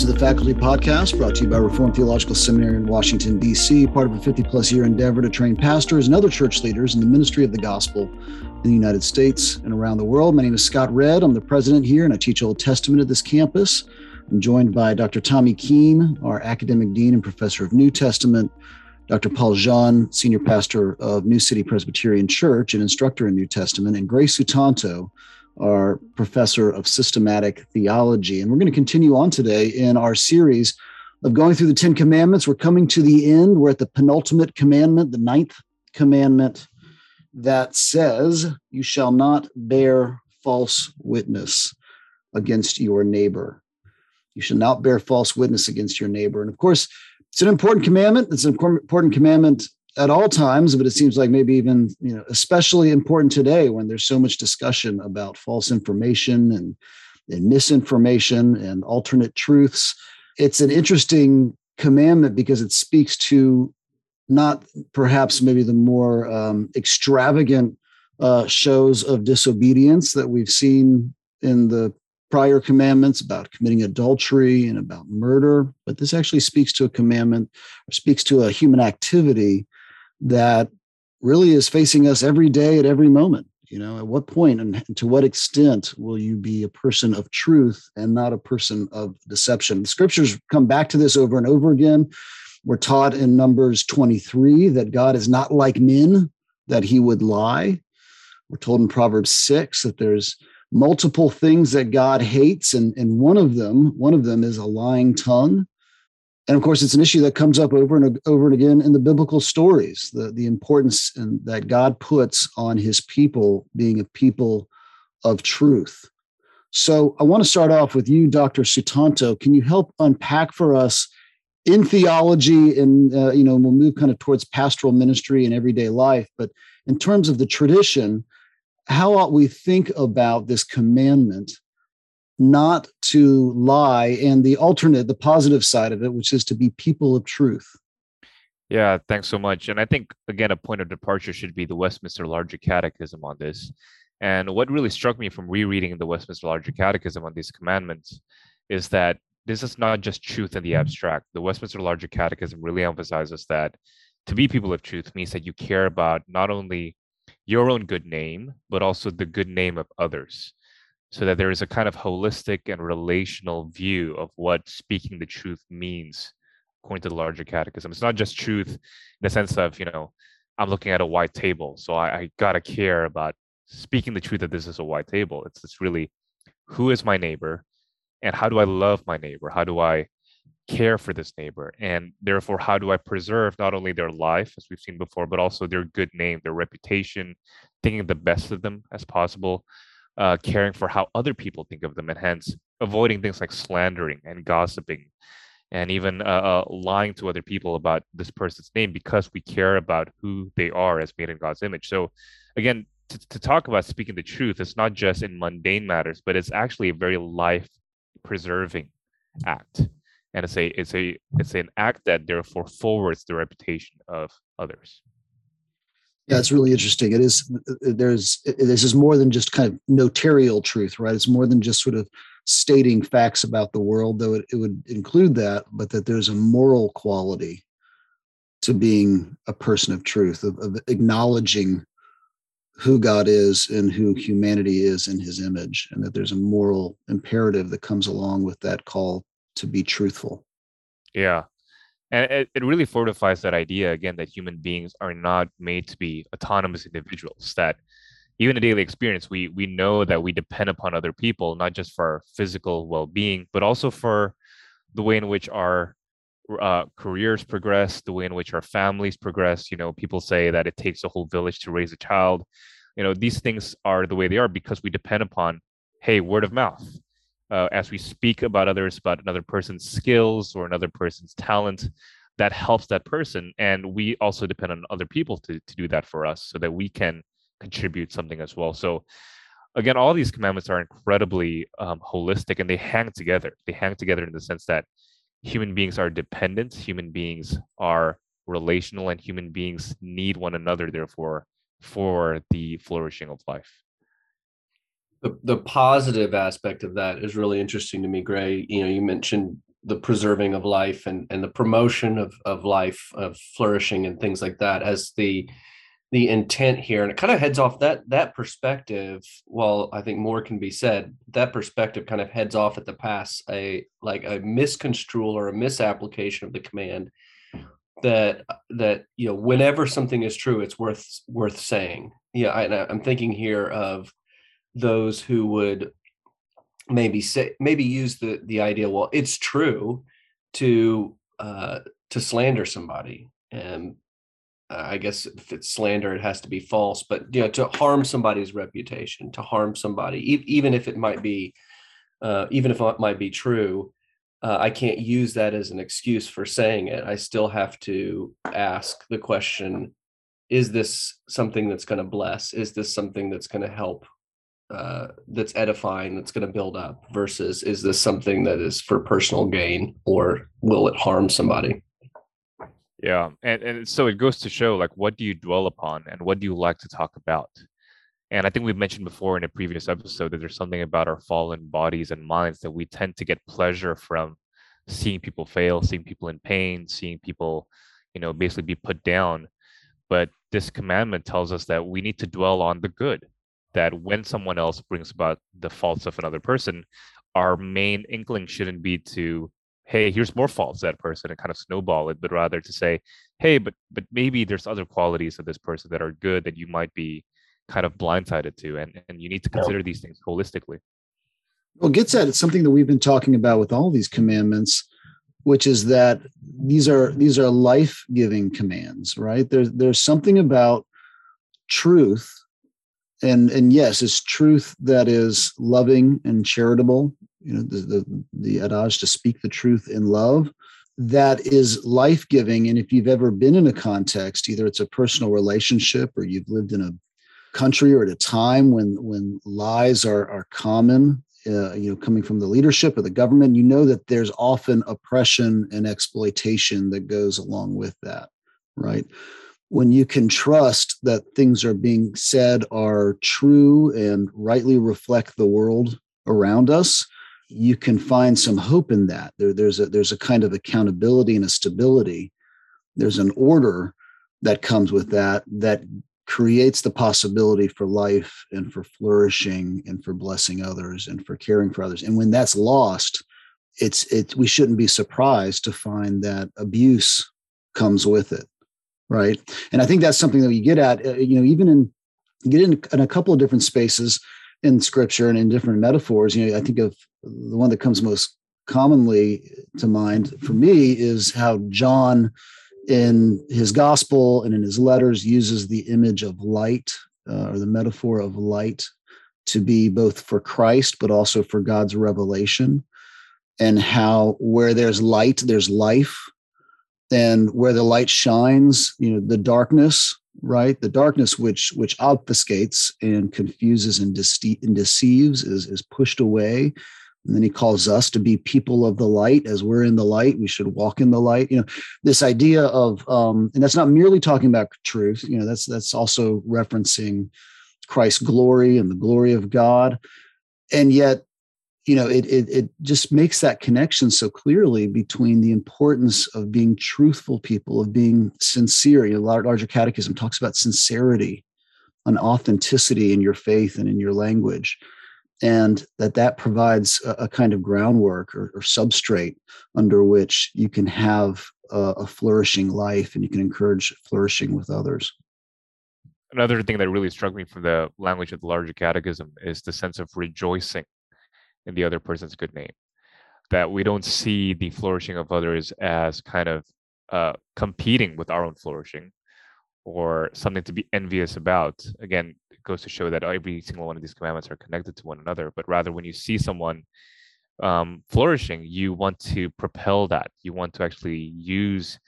To the Faculty Podcast, brought to you by Reformed Theological Seminary in Washington, D.C., part of a 50 plus year endeavor to train pastors and other church leaders in the ministry of the gospel in the United States and around the world. My name is Scott Redd. I'm the president here, and I teach Old Testament at this campus. I'm joined by Dr. Tommy Keene, our academic dean and professor of New Testament, Dr. Paul Jeon, senior pastor of New City Presbyterian Church and instructor in New Testament, and Gray Sutanto, our professor of systematic theology. And we're going to continue on today in our series of going through the Ten Commandments. We're coming to the end. We're at the penultimate commandment, the ninth commandment that says, You shall not bear false witness against your neighbor. You shall not bear false witness against your neighbor. And of course, it's an important commandment. It's an important commandment at all times, but it seems like maybe even, you know, especially important today when there's so much discussion about false information and, and misinformation and alternate truths. It's an interesting commandment because it speaks to not perhaps maybe the more um, extravagant uh, shows of disobedience that we've seen in the prior commandments about committing adultery and about murder, but this actually speaks to a commandment or speaks to a human activity that really is facing us every day at every moment. You know, at what point and to what extent will you be a person of truth and not a person of deception? The scriptures come back to this over and over again. We're taught in Numbers 23 that God is not like men, that he would lie. We're told in Proverbs 6 that there's multiple things that God hates, and, and one of them, one of them is a lying tongue. And of course, it's an issue that comes up over and over and again in the biblical stories, the, the importance in, that God puts on his people being a people of truth. So I want to start off with you, Dr. Sutanto. Can you help unpack for us in theology and, uh, you know, we'll move kind of towards pastoral ministry and everyday life, but in terms of the tradition, how ought we think about this commandment not to lie and the alternate the positive side of it which is to be people of truth. Yeah thanks so much. And i think again a point of departure should be the westminster larger catechism on this. And what really struck me from rereading the westminster larger catechism on these commandments is that this is not just truth in the abstract. The westminster larger catechism really emphasizes that to be people of truth means that you care about not only your own good name but also the good name of others so that there is a kind of holistic and relational view of what speaking the truth means according to the larger catechism. It's not just truth in the sense of you know i'm looking at a white table so i, I gotta care about speaking the truth that this is a white table. It's, it's really who is my neighbor and how do i love my neighbor? How do i care for this neighbor? And therefore how do i preserve not only their life as we've seen before but also their good name their reputation thinking the best of them as possible uh, caring for how other people think of them, and hence avoiding things like slandering and gossiping, and even uh, uh, lying to other people about this person's name because we care about who they are as made in God's image. So, again, to, to talk about speaking the truth, it's not just in mundane matters, but it's actually a very life-preserving act, and it's a it's a it's an act that therefore forwards the reputation of others. Yeah, it's really interesting. It is uh, there's this is more than just kind of notarial truth, right? It's more than just sort of stating facts about the world, though it, it would include that, but that there's a moral quality to being a person of truth, of, of acknowledging who God is and who humanity is in his image, and that there's a moral imperative that comes along with that call to be truthful. Yeah and it, it really fortifies that idea again that human beings are not made to be autonomous individuals that even in daily experience we we know that we depend upon other people not just for our physical well-being but also for the way in which our uh, careers progress the way in which our families progress. You know people say that it takes a whole village to raise a child. You know these things are the way they are because we depend upon hey word of mouth uh, as we speak about others, about another person's skills or another person's talent, that helps that person. And we also depend on other people to, to do that for us so that we can contribute something as well. So, again, all these commandments are incredibly um, holistic and they hang together. They hang together in the sense that human beings are dependent, human beings are relational, and human beings need one another, therefore, for the flourishing of life. The, the positive aspect of that is really interesting to me, Gray. You know, you mentioned the preserving of life and, and the promotion of, of life, of flourishing and things like that as the the intent here and it kind of heads off that that perspective while i think more can be said that perspective kind of heads off at the pass a like a misconstrual or a misapplication of the command that that you know whenever something is true it's worth worth saying yeah I, i'm thinking here of those who would maybe say maybe use the the idea well it's true to uh to slander somebody and uh, I guess if it's slander, it has to be false, but you know, to harm somebody's reputation, to harm somebody, e- even if it might be, uh, even if it might be true, uh, I can't use that as an excuse for saying it. I still have to ask the question: Is this something that's going to bless? Is this something that's going to help? Uh, that's edifying, that's going to build up, versus is this something that is for personal gain, or will it harm somebody? Yeah, and and so it goes to show like what do you dwell upon and what do you like to talk about? And I think we've mentioned before in a previous episode that there's something about our fallen bodies and minds that we tend to get pleasure from seeing people fail, seeing people in pain, seeing people, you know, basically be put down. But this commandment tells us that we need to dwell on the good, that when someone else brings about the faults of another person, our main inkling shouldn't be to hey here's more faults that person and kind of snowball it but rather to say hey but but maybe there's other qualities of this person that are good that you might be kind of blindsided to and and you need to consider these things holistically. Well gets at it's something that we've been talking about with all these commandments which is that these are these are life-giving commands right? There's there's something about truth and and yes it's truth that is loving and charitable you know the the, the adage to speak the truth in love that is life-giving. And if you've ever been in a context either it's a personal relationship or you've lived in a country or at a time when when lies are are common uh, you know coming from the leadership or the government you know that there's often oppression and exploitation that goes along with that right when you can trust that things are being said are true and rightly reflect the world around us you can find some hope in that. There, there's a there's a kind of accountability and a stability. There's an order that comes with that that creates the possibility for life and for flourishing and for blessing others and for caring for others. And when that's lost, it's it we shouldn't be surprised to find that abuse comes with it, right? And I think that's something that we get at. Uh, you know, even in get in, in a couple of different spaces in scripture and in different metaphors. You know, I think of the one that comes most commonly to mind for me is how John, in his gospel and in his letters, uses the image of light uh, or the metaphor of light to be both for Christ but also for God's revelation, and how where there's light, there's life, and where the light shines, you know, the darkness right? The darkness which which obfuscates and confuses and, dece- and deceives is is pushed away. And then he calls us to be people of the light. As we're in the light we should walk in the light. You know this idea of um and that's not merely talking about truth. You know that's that's also referencing christ's glory and the glory of god. And yet you know it, it it just makes that connection so clearly between the importance of being truthful people of being sincere. You know larger catechism talks about sincerity and authenticity in your faith and in your language and that that provides a, a kind of groundwork or, or, substrate under which you can have a, a flourishing life and you can encourage flourishing with others. Another thing that really struck me from the language of the larger catechism is the sense of rejoicing in the other person's good name. That we don't see the flourishing of others as kind of uh, competing with our own flourishing or something to be envious about. Again, it goes to show that every single one of these commandments are connected to one another. But rather, when you see someone um, flourishing, you want to propel that. You want to actually use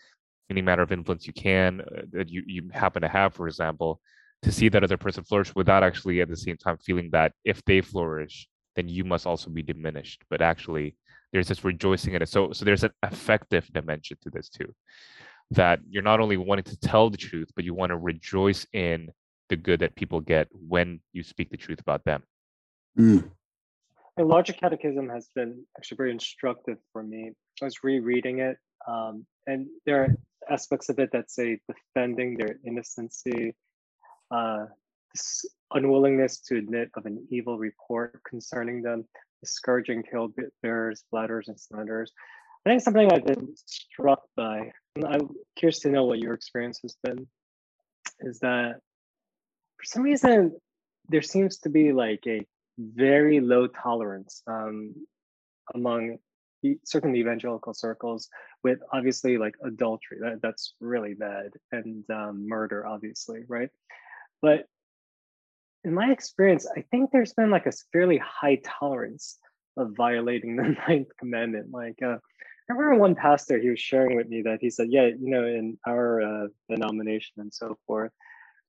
any matter of influence you can uh, that you, you happen to have, for example, to see that other person flourish without actually at the same time feeling that if they flourish, then you must also be diminished. But actually, there's this rejoicing in it. So, so there's an affective dimension to this too, that you're not only wanting to tell the truth, but you want to rejoice in the good that people get when you speak the truth about them. Mm. The Larger Catechism has been actually very instructive for me. I was rereading it, um, and there are aspects of it that say defending their innocency, uh, this unwillingness to admit of an evil report concerning them, discouraging talebearers, bladders, and slanders. I think something I've been struck by, I'm curious to know what your experience has been, is that for some reason there seems to be like a very low tolerance um, among certain evangelical circles with obviously like adultery that, that's really bad and um, murder obviously right but in my experience i think there's been like a fairly high tolerance of violating the ninth commandment like uh, I remember one pastor he was sharing with me that he said, yeah, you know, in our uh, denomination and so forth,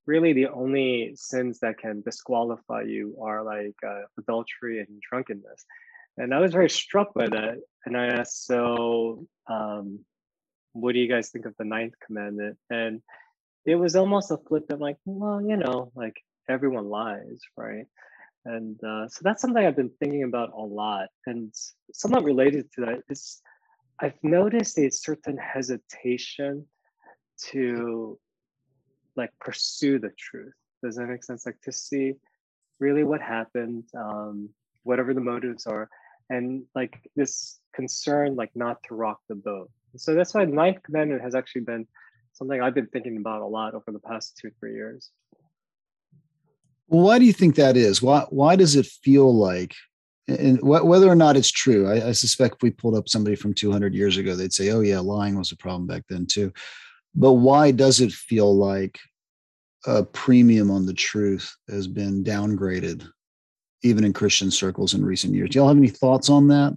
really the only sins that can disqualify you are like uh, adultery and drunkenness. And I was very struck by that. And I asked, so um, what do you guys think of the ninth commandment? And it was almost a flip of like, well, you know, like everyone lies, right? And uh, so that's something I've been thinking about a lot. And somewhat related to that is I've noticed a certain hesitation to like pursue the truth. Does that make sense? Like to see really what happened, um, whatever the motives are, and like this concern, like not to rock the boat. So that's why ninth commandment has actually been something I've been thinking about a lot over the past two, three years. Why do you think that is? Why why does it feel like and wh- whether or not it's true, I, I, suspect if we pulled up somebody from 200 years ago, they'd say, "Oh yeah, lying was a problem back then too." But why does it feel like a premium on the truth has been downgraded, even in Christian circles in recent years? Do y'all have any thoughts on that?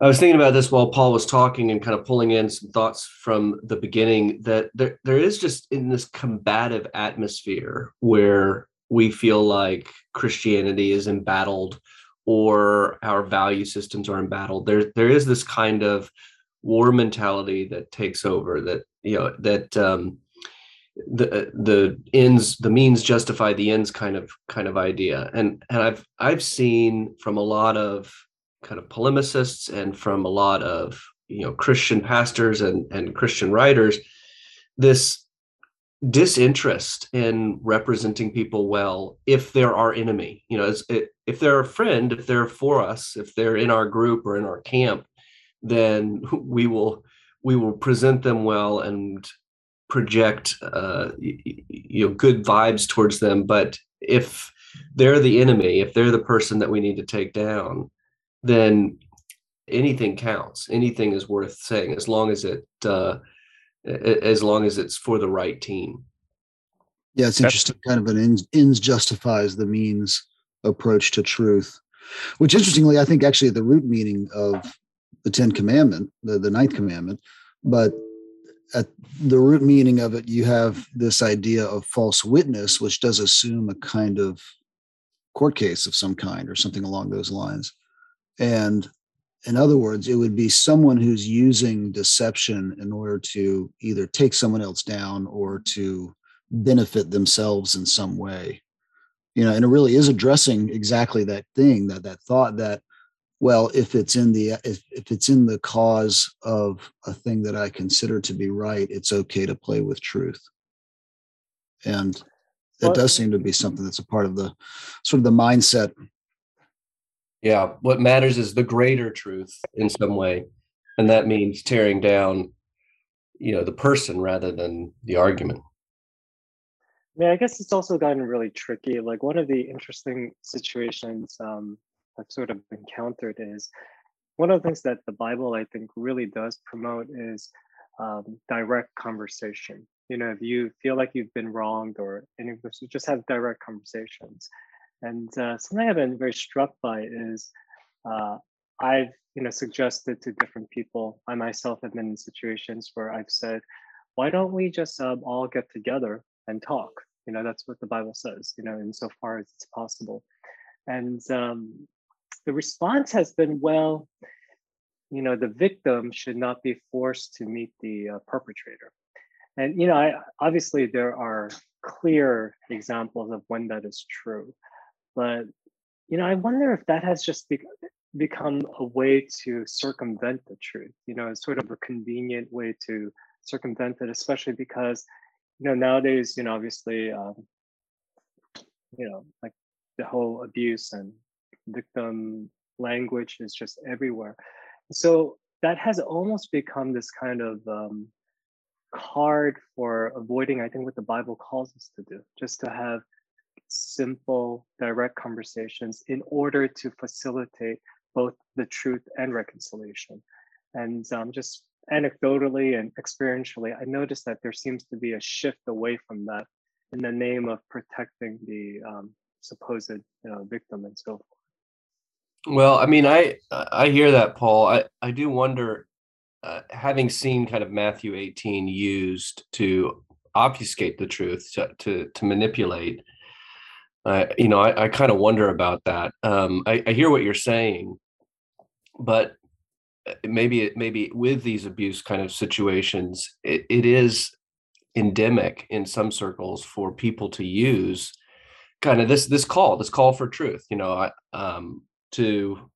I was thinking about this while Paul was talking and kind of pulling in some thoughts from the beginning that there, there is just in this combative atmosphere where we feel like Christianity is embattled or our value systems are embattled. There, there is this kind of war mentality that takes over that you know that um, the the ends the means justify the ends kind of kind of idea and and i've i've seen from a lot of kind of polemicists and from a lot of you know christian pastors and and christian writers this disinterest in representing people well if they're our enemy. You know if they're a friend if they're for us if they're in our group or in our camp then we will we will present them well and project uh, you know good vibes towards them. But if they're the enemy if they're the person that we need to take down then anything counts. Anything is worth saying as long as it uh, as long as it's for the right team yeah it's interesting kind of an ends, ends justifies the means approach to truth which interestingly i think actually the root meaning of the ten commandment the, the ninth commandment but at the root meaning of it, you have this idea of false witness, which does assume a kind of court case of some kind or something along those lines. And in other words, it would be someone who's using deception in order to either take someone else down or to benefit themselves in some way. You know, and it really is addressing exactly that thing, that that thought that well if it's in the if, if it's in the cause of a thing that i consider to be right it's okay to play with truth and that well, does seem to be something that's a part of the sort of the mindset yeah what matters is the greater truth in some way and that means tearing down you know the person rather than the argument I mean, I guess it's also gotten really tricky. Like one of the interesting situations um, I've sort of encountered is one of the things that the Bible, I think, really does promote is um, direct conversation. You know, if you feel like you've been wronged or any of this, just have direct conversations. And uh, something I've been very struck by is uh, I've, you know, suggested to different people. I myself have been in situations where I've said, "Why don't we just um, all get together and talk?" You know, that's what the Bible says. You know, insofar as it's possible. And um, the response has been, well, you know, the victim should not be forced to meet the uh, perpetrator. And, you know, I, obviously there are clear examples of when that is true. But you know, I wonder if that has just be- become a way to circumvent the truth. You know, it's sort of a convenient way to circumvent it, especially because, you know, nowadays, you know, obviously, um, you know, like the whole abuse and victim language is just everywhere. So that has almost become this kind of um, card for avoiding, I think, what the Bible calls us to do, just to have simple, direct conversations in order to facilitate both the truth and reconciliation. And um, just anecdotally and experientially, I noticed that there seems to be a shift away from that in the name of protecting the um, supposed you know, victim and so forth. Well, I mean, I I hear that, Paul. I I do wonder, uh, having seen kind of Matthew 18 used to obfuscate the truth, to to, to manipulate. Uh, you know, I, I kind of wonder about that. Um, I, I hear what you're saying, but uh, maybe maybe with these abuse kind of situations, it, it is endemic in some circles for people to use kind of this this call, this call for truth. You know, um, to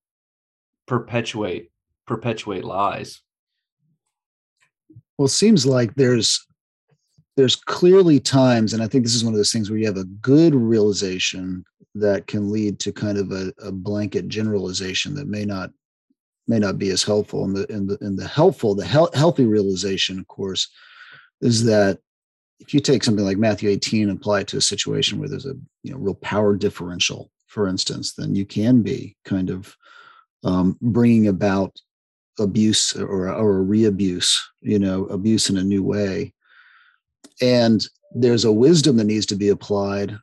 perpetuate perpetuate lies well it seems like there's there's clearly times and i think this is one of those things where you have a good realization that can lead to kind of a, a blanket generalization that may not may not be as helpful and the and the, and the helpful the he- healthy realization of course is that if you take something like matthew 18 and apply it to a situation where there's a you know real power differential for instance, then you can be kind of um, bringing about abuse or, or a re-abuse, you know, abuse in a new way. And there's a wisdom that needs to be applied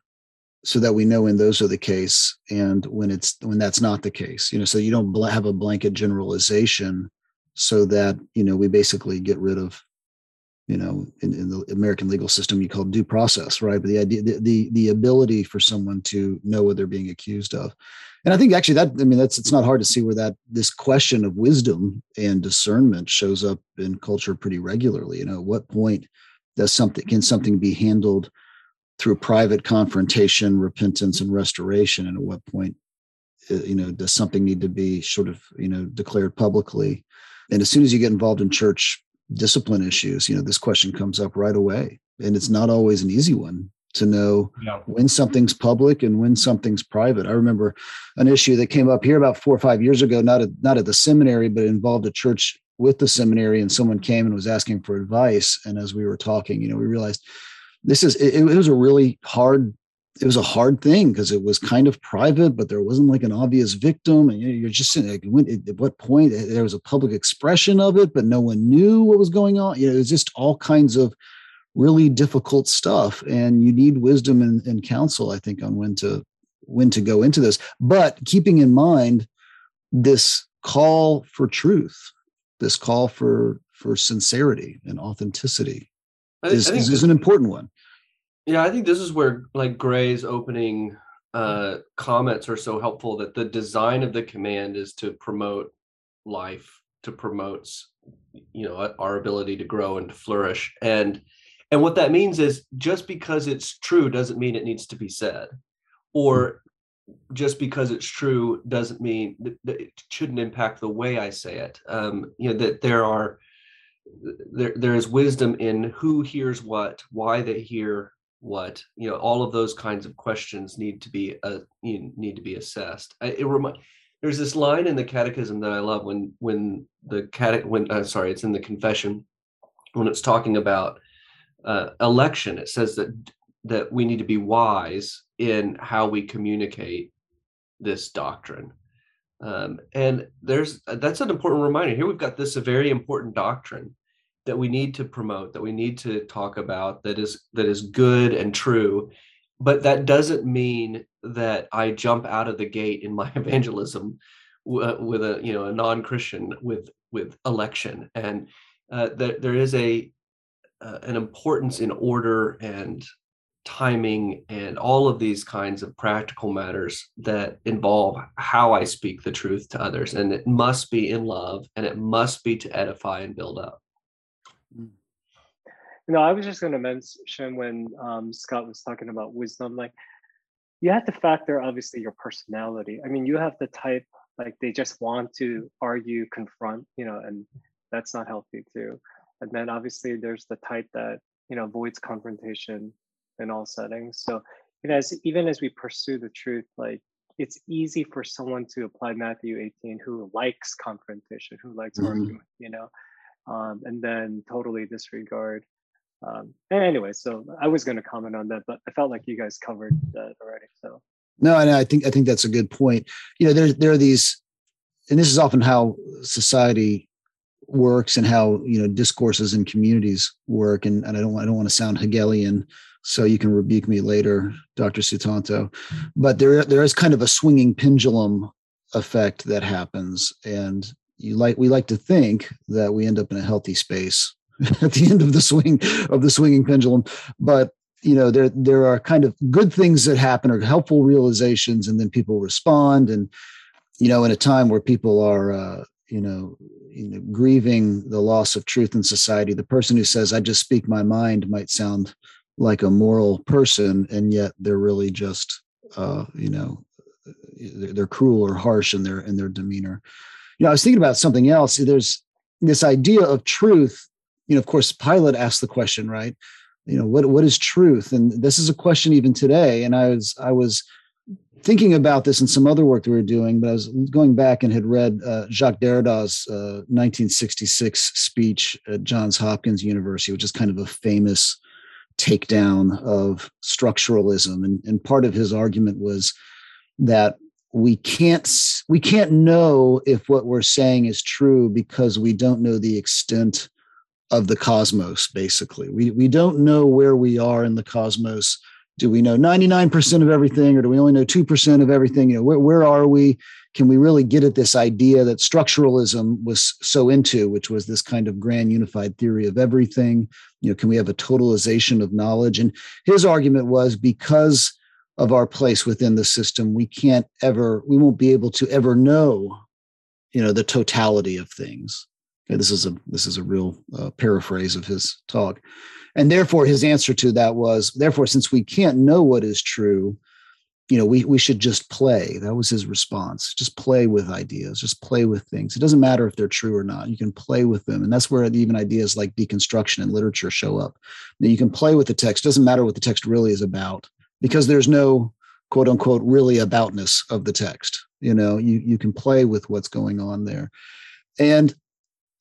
so that we know when those are the case and when it's when that's not the case you know so you don't have a blanket generalization so that you know we basically get rid of you know in, in, the american legal system you call due process right? But the idea the, the, the ability for someone to know what they're being accused of. And i think actually that i mean that's it's not hard to see where that this question of wisdom and discernment shows up in culture pretty regularly. You know at what point does something can something be handled through private confrontation repentance and restoration and at what point uh, you know does something need to be sort of you know declared publicly and as soon as you get involved in church discipline issues, you know, this question comes up right away. And it's not always an easy one to know yeah. when something's public and when something's private. I remember an issue that came up here about four or five years ago, not at not at the seminary, but involved a church with the seminary, and someone came and was asking for advice. And as we were talking, you know, we realized this is it, it was a really hard it was a hard thing because it was kind of private, but there wasn't like an obvious victim. And you're just like, when, at what point eh, there was a public expression of it, but no one knew what was going on. You know, it was just all kinds of really difficult stuff. And you need wisdom and, and counsel, I think, on when to when to go into this. But keeping in mind this call for truth, this call for for sincerity and authenticity is, is, is an important one. Yeah, I think this is where like Gray's opening uh, comments are so helpful that the design of the command is to promote life, to promote you know our ability to grow and to flourish, and and what that means is just because it's true doesn't mean it needs to be said, or just because it's true doesn't mean that it shouldn't impact the way I say it. Um, you know that there are there there is wisdom in who hears what, why they hear what you know all of those kinds of questions need to be uh, need to be assessed I, it remind there's this line in the catechism that i love when when the cate when uh, sorry it's in the confession when it's talking about uh, election it says that that we need to be wise in how we communicate this doctrine. Um, and there's that's an important reminder. Here we've got this a very important doctrine that we need to promote that we need to talk about that is that is good and true. But that doesn't mean that i jump out of the gate in my evangelism w- with a you know a non-christian with with election. And uh, that there is a uh, an importance in order and timing and all of these kinds of practical matters that involve how i speak the truth to others and it must be in love and it must be to edify and build up no, I was just going to mention when um, Scott was talking about wisdom, like you have to factor obviously your personality. I mean, you have the type like they just want to argue, confront, you know, and that's not healthy too. And then obviously there's the type that you know avoids confrontation in all settings. So you know, as even as we pursue the truth, like it's easy for someone to apply Matthew 18 who likes confrontation, who likes mm-hmm. argument, you know, um, and then totally disregard. Um, anyway, so I was going to comment on that, but I felt like you guys covered that already. So no, and I think I think that's a good point. You know, there there are these, and this is often how society works and how you know discourses and communities work. And, and I don't I don't want to sound Hegelian, so you can rebuke me later, Dr. Sutanto. But there there is kind of a swinging pendulum effect that happens, and you like we like to think that we end up in a healthy space at the end of the swing of the swinging pendulum, but you know there there are kind of good things that happen or helpful realizations and then people respond and you know in a time where people are uh, you know you know grieving the loss of truth in society the person who says i just speak my mind might sound like a moral person and yet they're really just uh, you know they're cruel or harsh in their in their demeanor. You know i was thinking about something else. There's this idea of truth. You know of course pilate asked the question right? You know what what is truth? And this is a question even today. And i was i was thinking about this in some other work that we were doing but i was going back and had read uh, jacques derrida's uh, 1966 speech at johns hopkins university which is kind of a famous takedown of structuralism. And, and part of his argument was that we can't we can't know if what we're saying is true because we don't know the extent of the cosmos basically. We we don't know where we are in the cosmos do we know 99% of everything or do we only know 2% of everything? You know where, where are we? Can we really get at this idea that structuralism was so into which was this kind of grand unified theory of everything? You know can we have a totalization of knowledge? And his argument was because of our place within the system we can't ever we won't be able to ever know you know the totality of things This is a this is a real uh, paraphrase of his talk, and therefore his answer to that was therefore since we can't know what is true, you know we we should just play. That was his response. Just play with ideas. Just play with things. It doesn't matter if they're true or not. You can play with them, and that's where even ideas like deconstruction and literature show up. That you can play with the text. It doesn't matter what the text really is about because there's no quote unquote really aboutness of the text. You know, you you can play with what's going on there, and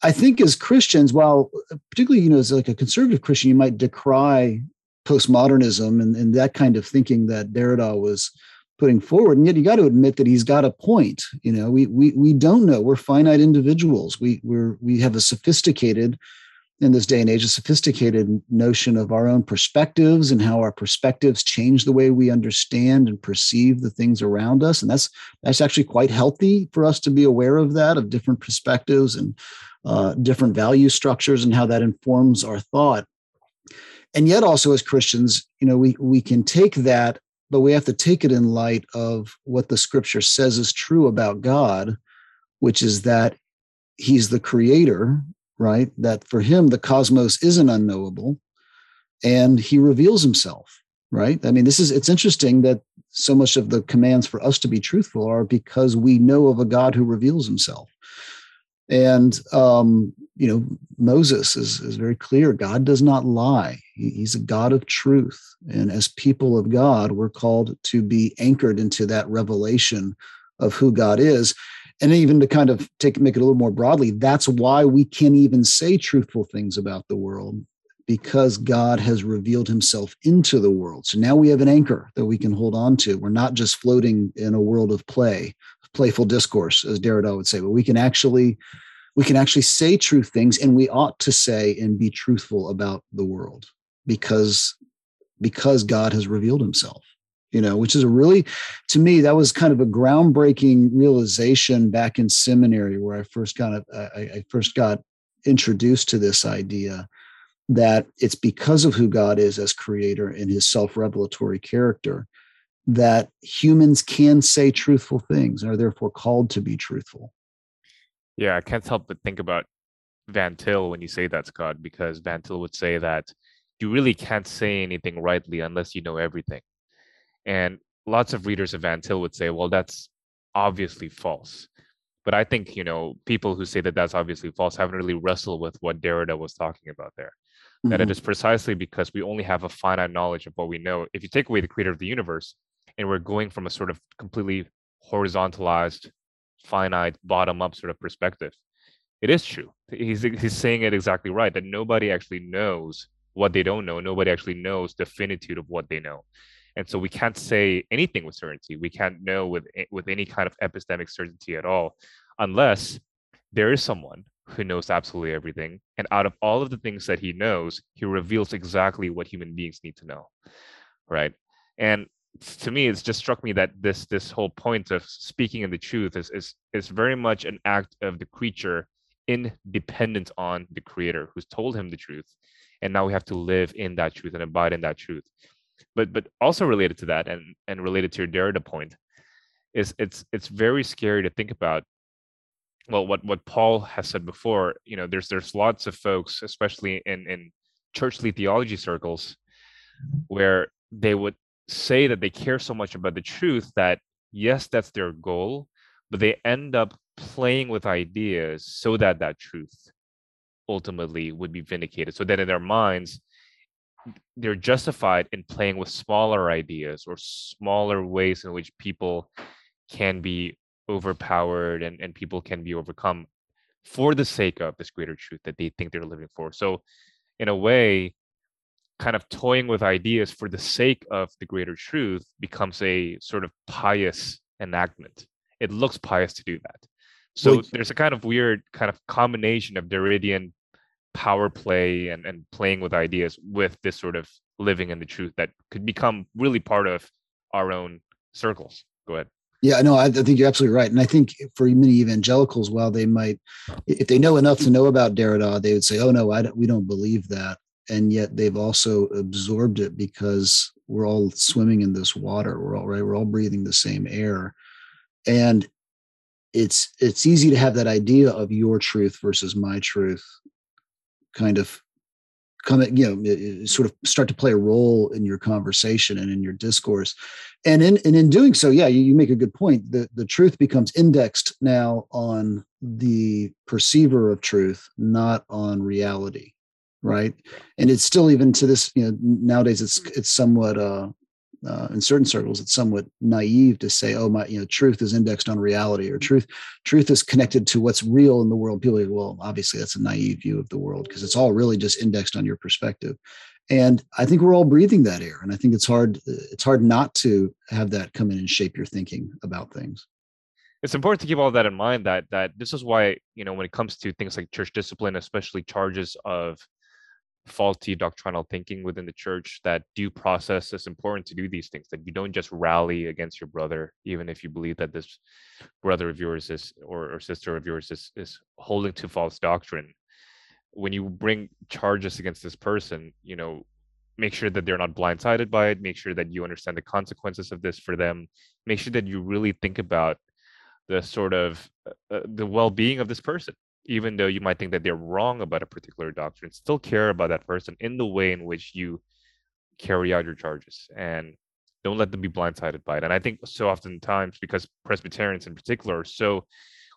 I think as Christians, while particularly, you know, as like a conservative Christian, you might decry postmodernism and, and that kind of thinking that Derrida was putting forward. And yet you got to admit that he's got a point. You know, we we we don't know. We're finite individuals. We we're we have a sophisticated in this day and age a sophisticated notion of our own perspectives and how our perspectives change the way we understand and perceive the things around us and that's that's actually quite healthy for us to be aware of that of different perspectives and uh, different value structures and how that informs our thought. And yet, also as Christians, you know, we we can take that, but we have to take it in light of what the Scripture says is true about God, which is that He's the Creator, right? That for Him the cosmos isn't unknowable, and He reveals Himself, right? I mean, this is it's interesting that so much of the commands for us to be truthful are because we know of a God who reveals Himself. And um, you know, Moses is, is very clear. God does not lie. He, he's a God of truth. And as people of God, we're called to be anchored into that revelation of who God is. And even to kind of take make it a little more broadly, that's why we can even say truthful things about the world because God has revealed himself into the world. So now we have an anchor that we can hold on to. We're not just floating in a world of play, playful discourse, as Derrida would say, but we can actually we can actually say true things and we ought to say and be truthful about the world because because God has revealed himself you know which is a really to me that was kind of a groundbreaking realization back in seminary where i first got I, I first got introduced to this idea that it's because of who god is as creator and his self-revelatory character that humans can say truthful things and are therefore called to be truthful. Yeah, I can't help but think about Van Til when you say that, Scott, because Van Til would say that you really can't say anything rightly unless you know everything. And lots of readers of Van Til would say, well, that's obviously false. But I think, you know, people who say that that's obviously false haven't really wrestled with what Derrida was talking about there. Mm-hmm. That it mm-hmm. precisely because we only have a finite knowledge of what we know. If you take away the creator of the universe and we're going from a sort of completely horizontalized, finite, bottom up sort of perspective, it is true. He's, he's saying it exactly right that nobody actually knows what they don't know. Nobody actually knows the finitude of what they know and so we can't say anything with certainty we can't know with with any kind of epistemic certainty at all unless there is someone who knows absolutely everything and out of all of the things that he knows he reveals exactly what human beings need to know right and to me it's just struck me that this this whole point of speaking in the truth is is is very much an act of the creature independent on the creator who's told him the truth. And now we have to live in that truth and abide in that truth. But but also related to that and and related to your Derrida point is it's it's very scary to think about well what what Paul has said before you know there's there's lots of folks especially in in churchly theology circles where they would say that they care so much about the truth that yes that's their goal but they end up playing with ideas so that that truth ultimately would be vindicated so that in their minds they're justified in playing with smaller ideas or smaller ways in which people can be overpowered and, and people can be overcome for the sake of this greater truth that they think they're living for. So, in a way, kind of toying with ideas for the sake of the greater truth becomes a sort of pious enactment. It looks pious to do that. So, there's a kind of weird kind of combination of Derridian power play and, and playing with ideas with this sort of living in the truth that could become really part of our own circles. Go ahead. Yeah, no, I, I think you're absolutely right. And I think for many evangelicals, while they might, if they know enough to know about Derrida, they would say, oh, no, I don't, we don't believe that. And yet they've also absorbed it because we're all swimming in this water. We're all right. We're all breathing the same air. And it's it's easy to have that idea of your truth versus my truth kind of come you know sort of start to play a role in your conversation and in your discourse and in and in doing so yeah you, you make a good point the the truth becomes indexed now on the perceiver of truth not on reality right? And it's still even to this you know nowadays it's it's somewhat uh uh, in certain circles it's somewhat naive to say oh my you know truth is indexed on reality or truth truth is connected to what's real in the world. People like well obviously that's a naive view of the world because it's all really just indexed on your perspective. And i think we're all breathing that air and i think it's hard it's hard not to have that come in and shape your thinking about things. It's important to keep all that in mind that that this is why you know when it comes to things like church discipline especially charges of faulty doctrinal thinking within the church that due process is important to do these things that you don't just rally against your brother even if you believe that this brother of yours is or, or sister of yours is, is holding to false doctrine. When you bring charges against this person you know make sure that they're not blindsided by it make sure that you understand the consequences of this for them make sure that you really think about the sort of uh, uh the well-being of this person even though you might think that they're wrong about a particular doctrine, still care about that person in the way in which you carry out your charges and don't let them be blindsided by it. And I think so oftentimes because Presbyterians in particular so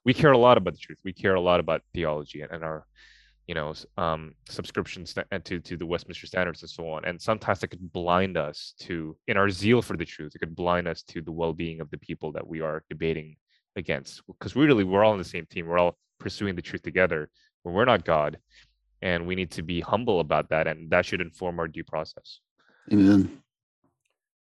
we care a lot about the truth. We care a lot about theology and, and our, you know, um, subscriptions to to the Westminster Standards and so on. And sometimes it could blind us to, in our zeal for the truth, it could blind us to the well-being of the people that we are debating against. Because really, we're all on the same team. We're all pursuing the truth together when we're not God. And we need to be humble about that. And that should inform our due process. Amen.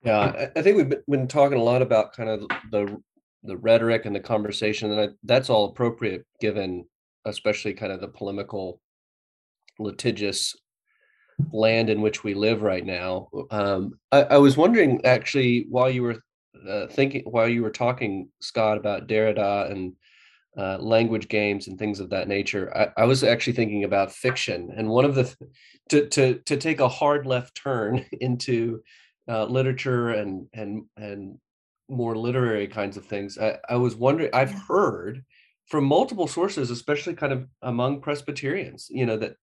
Yeah, I think we've been talking a lot about kind of the the rhetoric and the conversation, and I, that's all appropriate given, especially kind of the polemical, litigious land in which we live right now. Um, I, I, was wondering actually while you were uh, thinking, while you were talking, Scott, about Derrida and uh, language games and things of that nature. I, I, was actually thinking about fiction, and one of the to to to take a hard left turn into uh, literature and and and more literary kinds of things. I, I was wondering. I've heard from multiple sources, especially kind of among Presbyterians, you know, that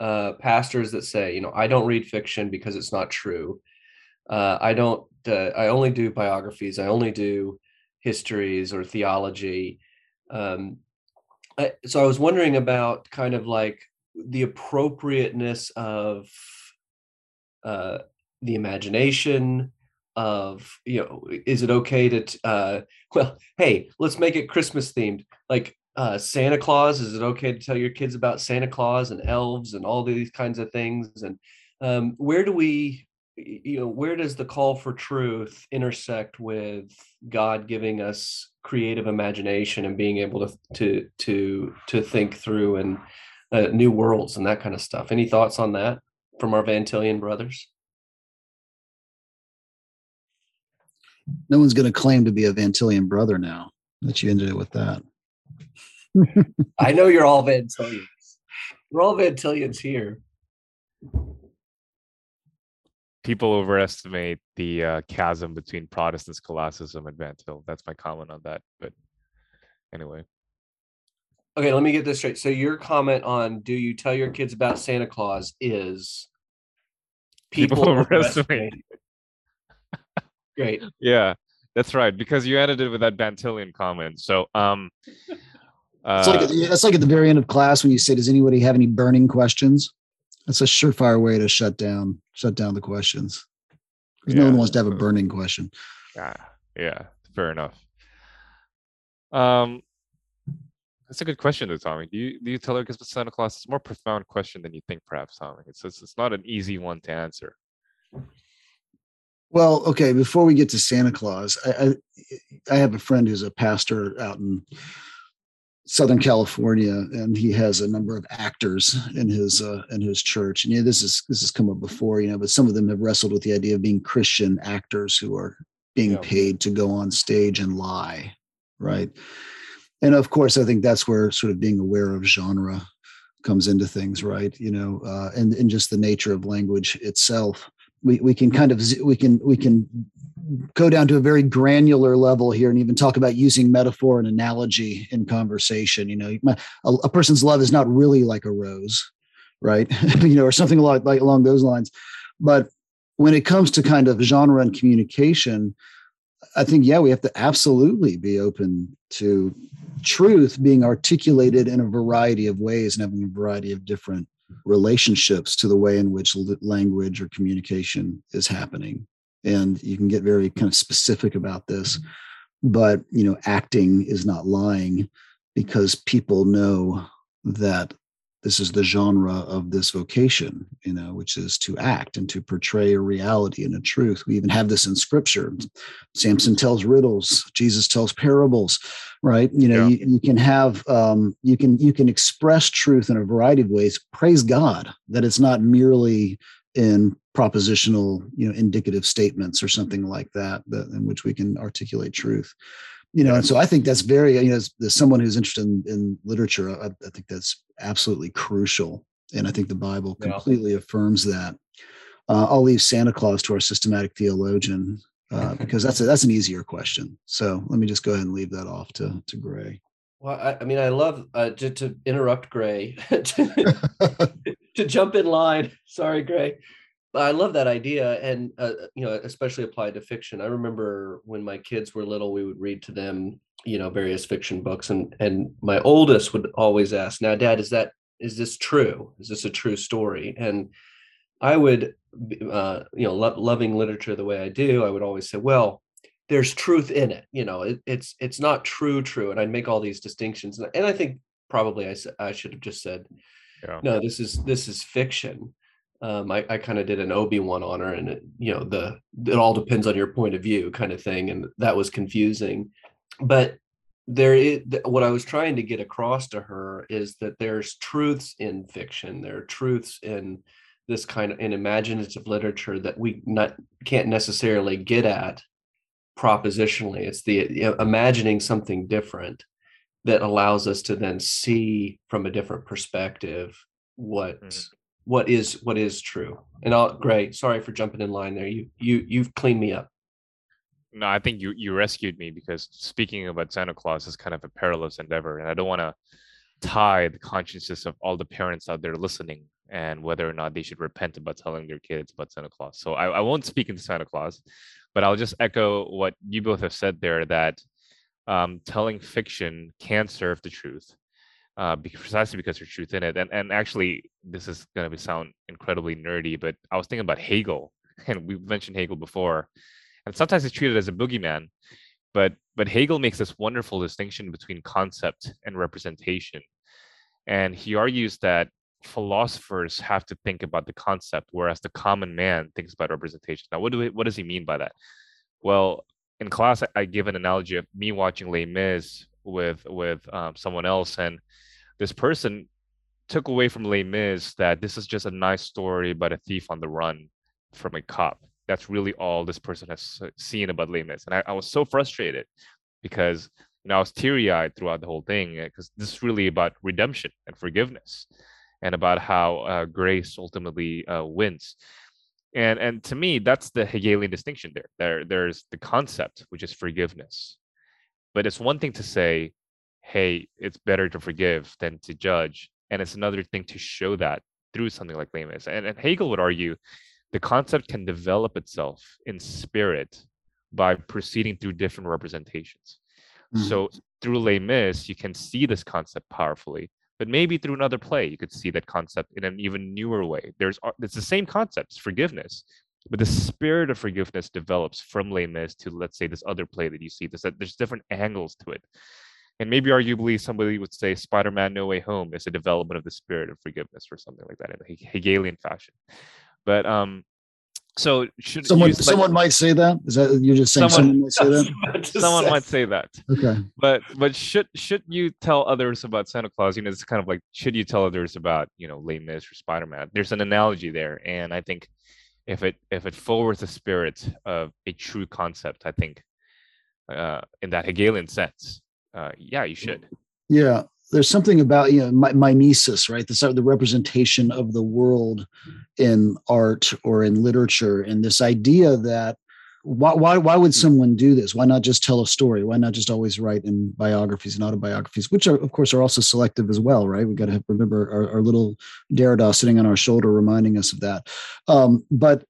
uh, pastors that say, you know, I don't read fiction because it's not true. Uh, I don't. Uh, I only do biographies. I only do histories or theology. Um, I, so I was wondering about kind of like the appropriateness of uh, the imagination of you know is it okay to uh well hey let's make it christmas themed like uh santa claus is it okay to tell your kids about santa claus and elves and all these kinds of things? And um where do we you know where does the call for truth intersect with god giving us creative imagination and being able to to to to think through and uh, new worlds and that kind of stuff any thoughts on that from our van tillian brothers no one's going to claim to be a Van Tillian brother now that you ended it with that. I know you're all Van Tillians. We're all Van Tillians here. People overestimate the uh, chasm between Protestant scholasticism and Van Til. That's my comment on that. But anyway. Okay, let me get this straight. So your comment on do you tell your kids about Santa Claus is people, people overestimate Great. Yeah, that's right. Because you ended it with that Van Tillian comment. So um uh, it's like at, that's like at the very end of class when you say, "Does anybody have any burning questions?" That's a surefire way to shut down shut down the questions because yeah, no one wants to have a burning question. Yeah, yeah, fair enough. Um, that's a good question, though, Tommy. Do you do you tell her because Santa Claus? It's a more profound question than you think, perhaps, Tommy. It's it's, it's not an easy one to answer. Well, okay. Before we get to Santa Claus, I, I, I have a friend who's a pastor out in Southern California, and he has a number of actors in his uh, in his church. And yeah, this is this has come up before, you know, but some of them have wrestled with the idea of being Christian actors who are being yeah. paid to go on stage and lie, right? And of course, I think that's where sort of being aware of genre comes into things, right? You know, uh, and and just the nature of language itself we, we can kind of we can we can go down to a very granular level here and even talk about using metaphor and analogy in conversation. You know a, a person's love is not really like a rose right? You know or something like, like along those lines. But when it comes to kind of genre and communication i think yeah we have to absolutely be open to truth being articulated in a variety of ways and having a variety of different relationships to the way in which language or communication is happening and you can get very kind of specific about this but you know acting is not lying because people know that this is the genre of this vocation you know which is to act and to portray a reality and a truth. We even have this in scripture. Samson tells riddles. Jesus tells parables right? You know yeah. you, you, can have um, you can you can express truth in a variety of ways. Praise god that it's not merely in propositional you know indicative statements or something like that, that in which we can articulate truth you know, and so I think that's very, you know, as, as someone who's interested in, in literature, I, I, think that's absolutely crucial. And I think the Bible completely yeah. affirms that. Uh, I'll leave Santa Claus to our systematic theologian uh, because that's a, that's an easier question. So let me just go ahead and leave that off to to Gray. Well, I, I mean, I love uh, to, to interrupt Gray to, to jump in line. Sorry, Gray. I love that idea, and uh, you know, especially applied to fiction. I remember when my kids were little, we would read to them, you know, various fiction books, and and my oldest would always ask, "Now, Dad, is that is this true? Is this a true story?" And I would, uh, you know, lo- loving literature the way I do, I would always say, "Well, there's truth in it. You know, it, it's it's not true, true." And I'd make all these distinctions, and I think probably I I should have just said, yeah. "No, this is this is fiction." Um, I, I kind of did an Obi Wan on her, and it, you know the it all depends on your point of view, kind of thing, and that was confusing. But there is what I was trying to get across to her is that there's truths in fiction, there are truths in this kind of in imaginative literature that we not can't necessarily get at propositionally. It's the you know, imagining something different that allows us to then see from a different perspective what mm-hmm what is what is true. And I'll Gray, sorry for jumping in line there. You you you've cleaned me up. No, I think you you rescued me because speaking about Santa Claus is kind of a perilous endeavor, and I don't want to tie the consciences of all the parents out there listening and whether or not they should repent about telling their kids about Santa Claus. So I, I won't speak into Santa Claus, but I'll just echo what you both have said there that um, telling fiction can serve the truth. Uh, precisely because there's truth in it, and and actually, this is going to sound incredibly nerdy, but I was thinking about Hegel, and we've mentioned Hegel before, and sometimes he's treated as a boogeyman, but but Hegel makes this wonderful distinction between concept and representation, and he argues that philosophers have to think about the concept, whereas the common man thinks about representation. Now, what do we, what does he mean by that? Well, in class, I give an analogy of me watching Les Mis with with um, someone else, and this person took away from Les Mis that this is just a nice story about a thief on the run from a cop. That's really all this person has seen about Les Mis, and I, I was so frustrated because you know I was teary eyed throughout the whole thing because this is really about redemption and forgiveness and about how uh, grace ultimately uh, wins. And and to me, that's the Hegelian distinction there. There there's the concept, which is forgiveness. But it's one thing to say, hey, it's better to forgive than to judge. And it's another thing to show that through something like Les And, and Hegel would argue the concept can develop itself in spirit by proceeding through different representations. Mm-hmm. So through Les Mis, you can see this concept powerfully but maybe through another play you could see that concept in an even newer way there's it's the same concept forgiveness but the spirit of forgiveness develops from Les Mis to let's say this other play that you see there's, there's different angles to it and maybe arguably somebody would say spider-man no way home is a development of the spirit of forgiveness or something like that in a hegelian fashion but um so should someone use, like, someone might say that? Is that you're just saying someone, someone might say that? Someone say. might say that. Okay. But but should should you tell others about Santa Claus? You know, it's kind of like should you tell others about you know Les Mis or Spider Man? There's an analogy there, and I think if it if it forwards the spirit of a true concept, I think uh, in that Hegelian sense, uh, yeah, you should. Yeah, there's something about you know mimesis right? The the representation of the world in art or in literature and this idea that why, why why would someone do this? Why not just tell a story? Why not just always write in biographies and autobiographies which are of course are also selective as well right? We've got to remember our, our, little derrida sitting on our shoulder reminding us of that. Um, but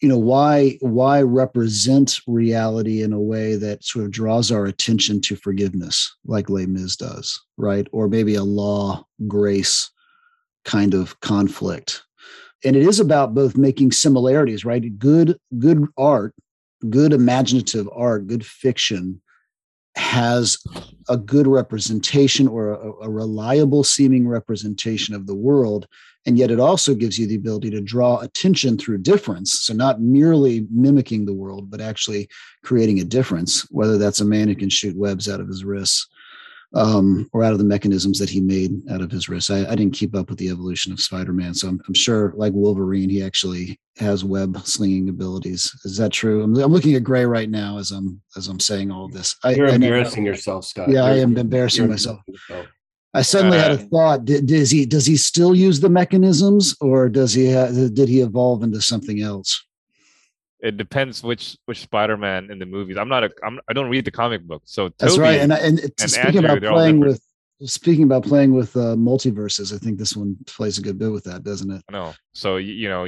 you know why why represent reality in a way that sort of draws our attention to forgiveness like Les Mis does right? Or maybe a law grace kind of conflict. And it is about both making similarities right? Good good art good imaginative art good fiction has a good representation or a, a reliable seeming representation of the world and yet it also gives you the ability to draw attention through difference. So not merely mimicking the world but actually creating a difference whether that's a man who can shoot webs out of his wrists um, or out of the mechanisms that he made out of his wrists I, I didn't keep up with the evolution of spider-man so I'm, I'm, sure like wolverine he actually has web slinging abilities is that true I'm, I'm, looking at gray right now as i'm as i'm saying all this I, you're embarrassing yourself scott yeah you're, i am embarrassing myself yourself. I suddenly uh, had a uh, thought. does he does he still use the mechanisms, or does he ha- did he evolve into something else? It depends which which Spider-Man in the movies. I'm not a I'm, I don't read the comic book, so Tobey that's right. And and, and speaking Andrew, about playing with speaking about playing with uh, multiverses, I think this one plays a good bit with that, doesn't it? No, so you know,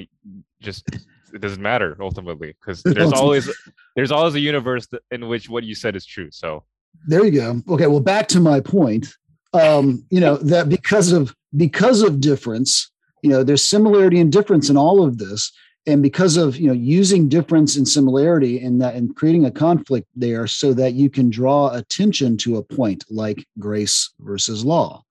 just it doesn't matter ultimately because there's always there's always a universe in which what you said is true. So there you go. Okay, well, back to my point um, you know that because of because of difference you know there's similarity and difference in all of this and because of you know using difference and similarity and that and creating a conflict there so that you can draw attention to a point like grace versus law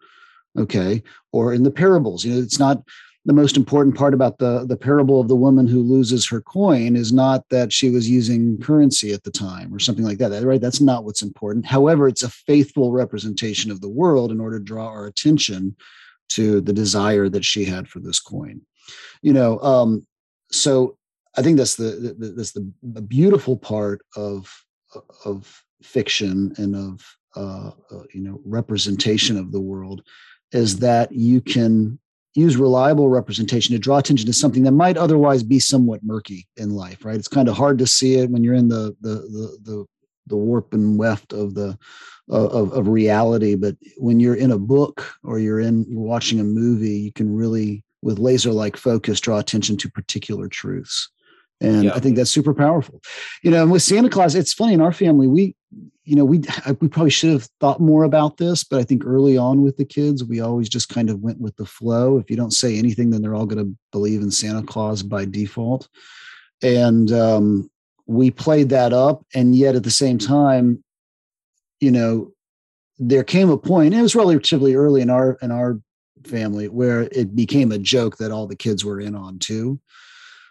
okay? Or in the parables you know it's not the most important part about the the parable of the woman who loses her coin is not that she was using currency at the time or something like that right? That's not what's important. However it's a faithful representation of the world in order to draw our attention to the desire that she had for this coin. You know um, so i think that's the, the that's the, the beautiful part of of fiction and of uh, uh, you know representation of the world is that you can use reliable representation to draw attention to something that might otherwise be somewhat murky in life right? It's kind of hard to see it when you're in the the the the, the warp and weft of the of, of reality but when you're in a book or you're in you're watching a movie you can really with laser like focus draw attention to particular truths. And Yeah. i think that's super powerful. You know and with santa claus it's funny in our family we you know we we probably should have thought more about this but i think early on with the kids we always just kind of went with the flow. If you don't say anything then they're all going to believe in santa claus by default. And um, we played that up and yet at the same time you know there came a point it was relatively early in our in our family where it became a joke that all the kids were in on too.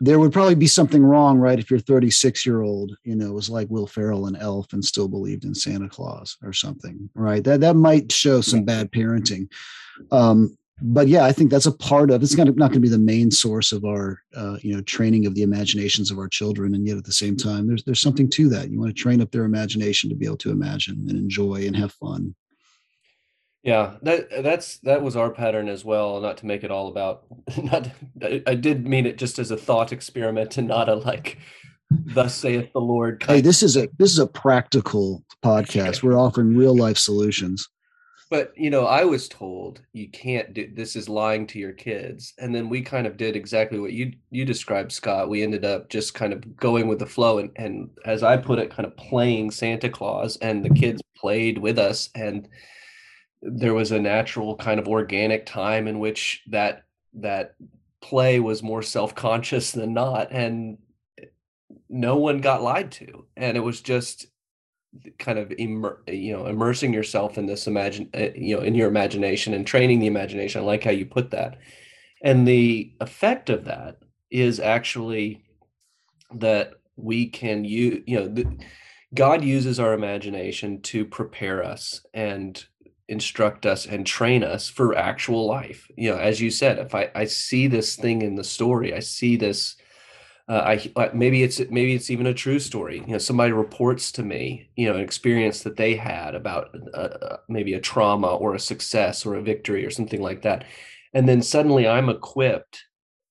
There would probably be something wrong right if your 36 year old you know was like will ferrell and elf and still believed in santa claus or something right? That that might show some bad parenting. Um but yeah i think that's a part of it's gonna, not going to be the main source of our uh, you know training of the imaginations of our children and yet at the same time there's there's something to that. You want to train up their imagination to be able to imagine and enjoy and have fun Yeah, that that's that was our pattern as well. Not to make it all about not. I, did mean it just as a thought experiment and not a like, thus saith the Lord. hey this is a this is a practical podcast we're offering real life solutions But you know, I was told you can't do this is lying to your kids. And then we kind of did exactly what you you described, Scott. We ended up just kind of going with the flow and and as I put it, kind of playing Santa Claus and the kids played with us and there was a natural kind of organic time in which that that play was more self-conscious than not and no one got lied to and it was just kind of immer, you know immersing yourself in this imagine uh, you know in your imagination and training the imagination. I like how you put that. And the effect of that is actually that we can use you know the, god uses our imagination to prepare us and instruct us and train us for actual life. You know as you said if i i see this thing in the story i see this uh, I maybe it's maybe it's even a true story. You know, somebody reports to me, you know, an experience that they had about uh, uh, maybe a trauma or a success or a victory or something like that, and then suddenly I'm equipped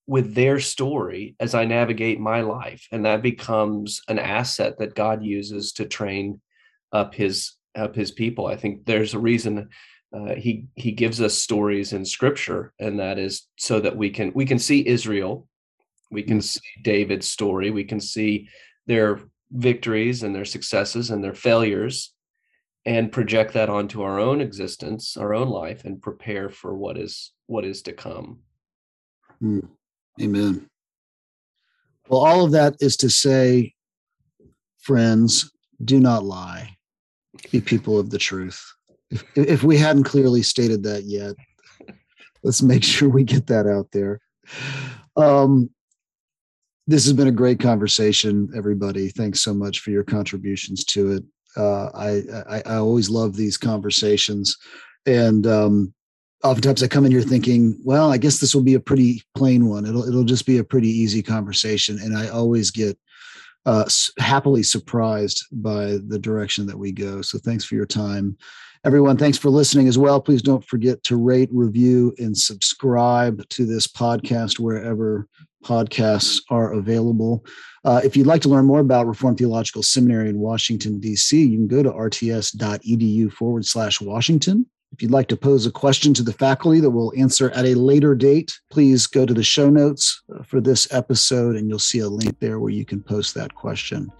with their story as I navigate my life, and that becomes an asset that God uses to train up His up His people. I think there's a reason. Uh, he he gives us stories in scripture and that is so that we can we can see israel we can see David's story. We can see their victories and their successes and their failures and project that onto our own existence, our own life and prepare for what is what is to come. Mm. Amen. Well, all of that is to say, friends, do not lie. Be people of the truth. If, if we hadn't clearly stated that yet, let's make sure we get that out there. Um, this has been a great conversation, everybody. Thanks so much for your contributions to it. Uh, I, I I always love these conversations, and um, oftentimes I come in here thinking, well, I guess this will be a pretty plain one. It'll it'll just be a pretty easy conversation, and I always get uh, happily surprised by the direction that we go. So thanks for your time, everyone. Thanks for listening as well. Please don't forget to rate, review, and subscribe to this podcast wherever podcasts are available. Uh, if you'd like to learn more about Reformed Theological Seminary in Washington, D.C., you can go to rts.edu forward slash Washington. If you'd like to pose a question to the faculty that we'll answer at a later date, please go to the show notes uh, for this episode and you'll see a link there where you can post that question.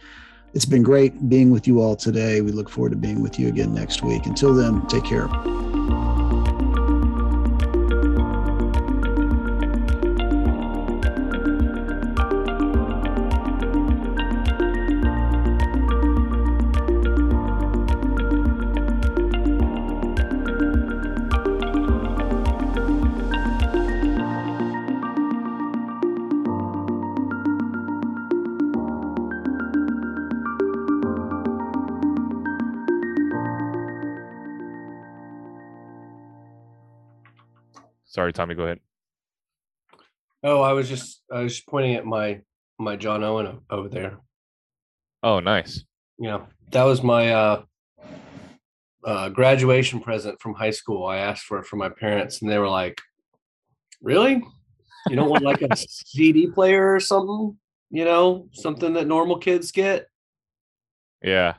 It's been great being with you all today. We look forward to being with you again next week. Until then, take care. Sorry, Tommy, go ahead. Oh, I was just I was pointing at my my John Owen over there. Oh, nice. Yeah, that was my uh, uh, graduation present from high school. I asked for it from my parents, and they were like, "Really? You don't want like a CD player or something? You know, something that normal kids get?" Yeah.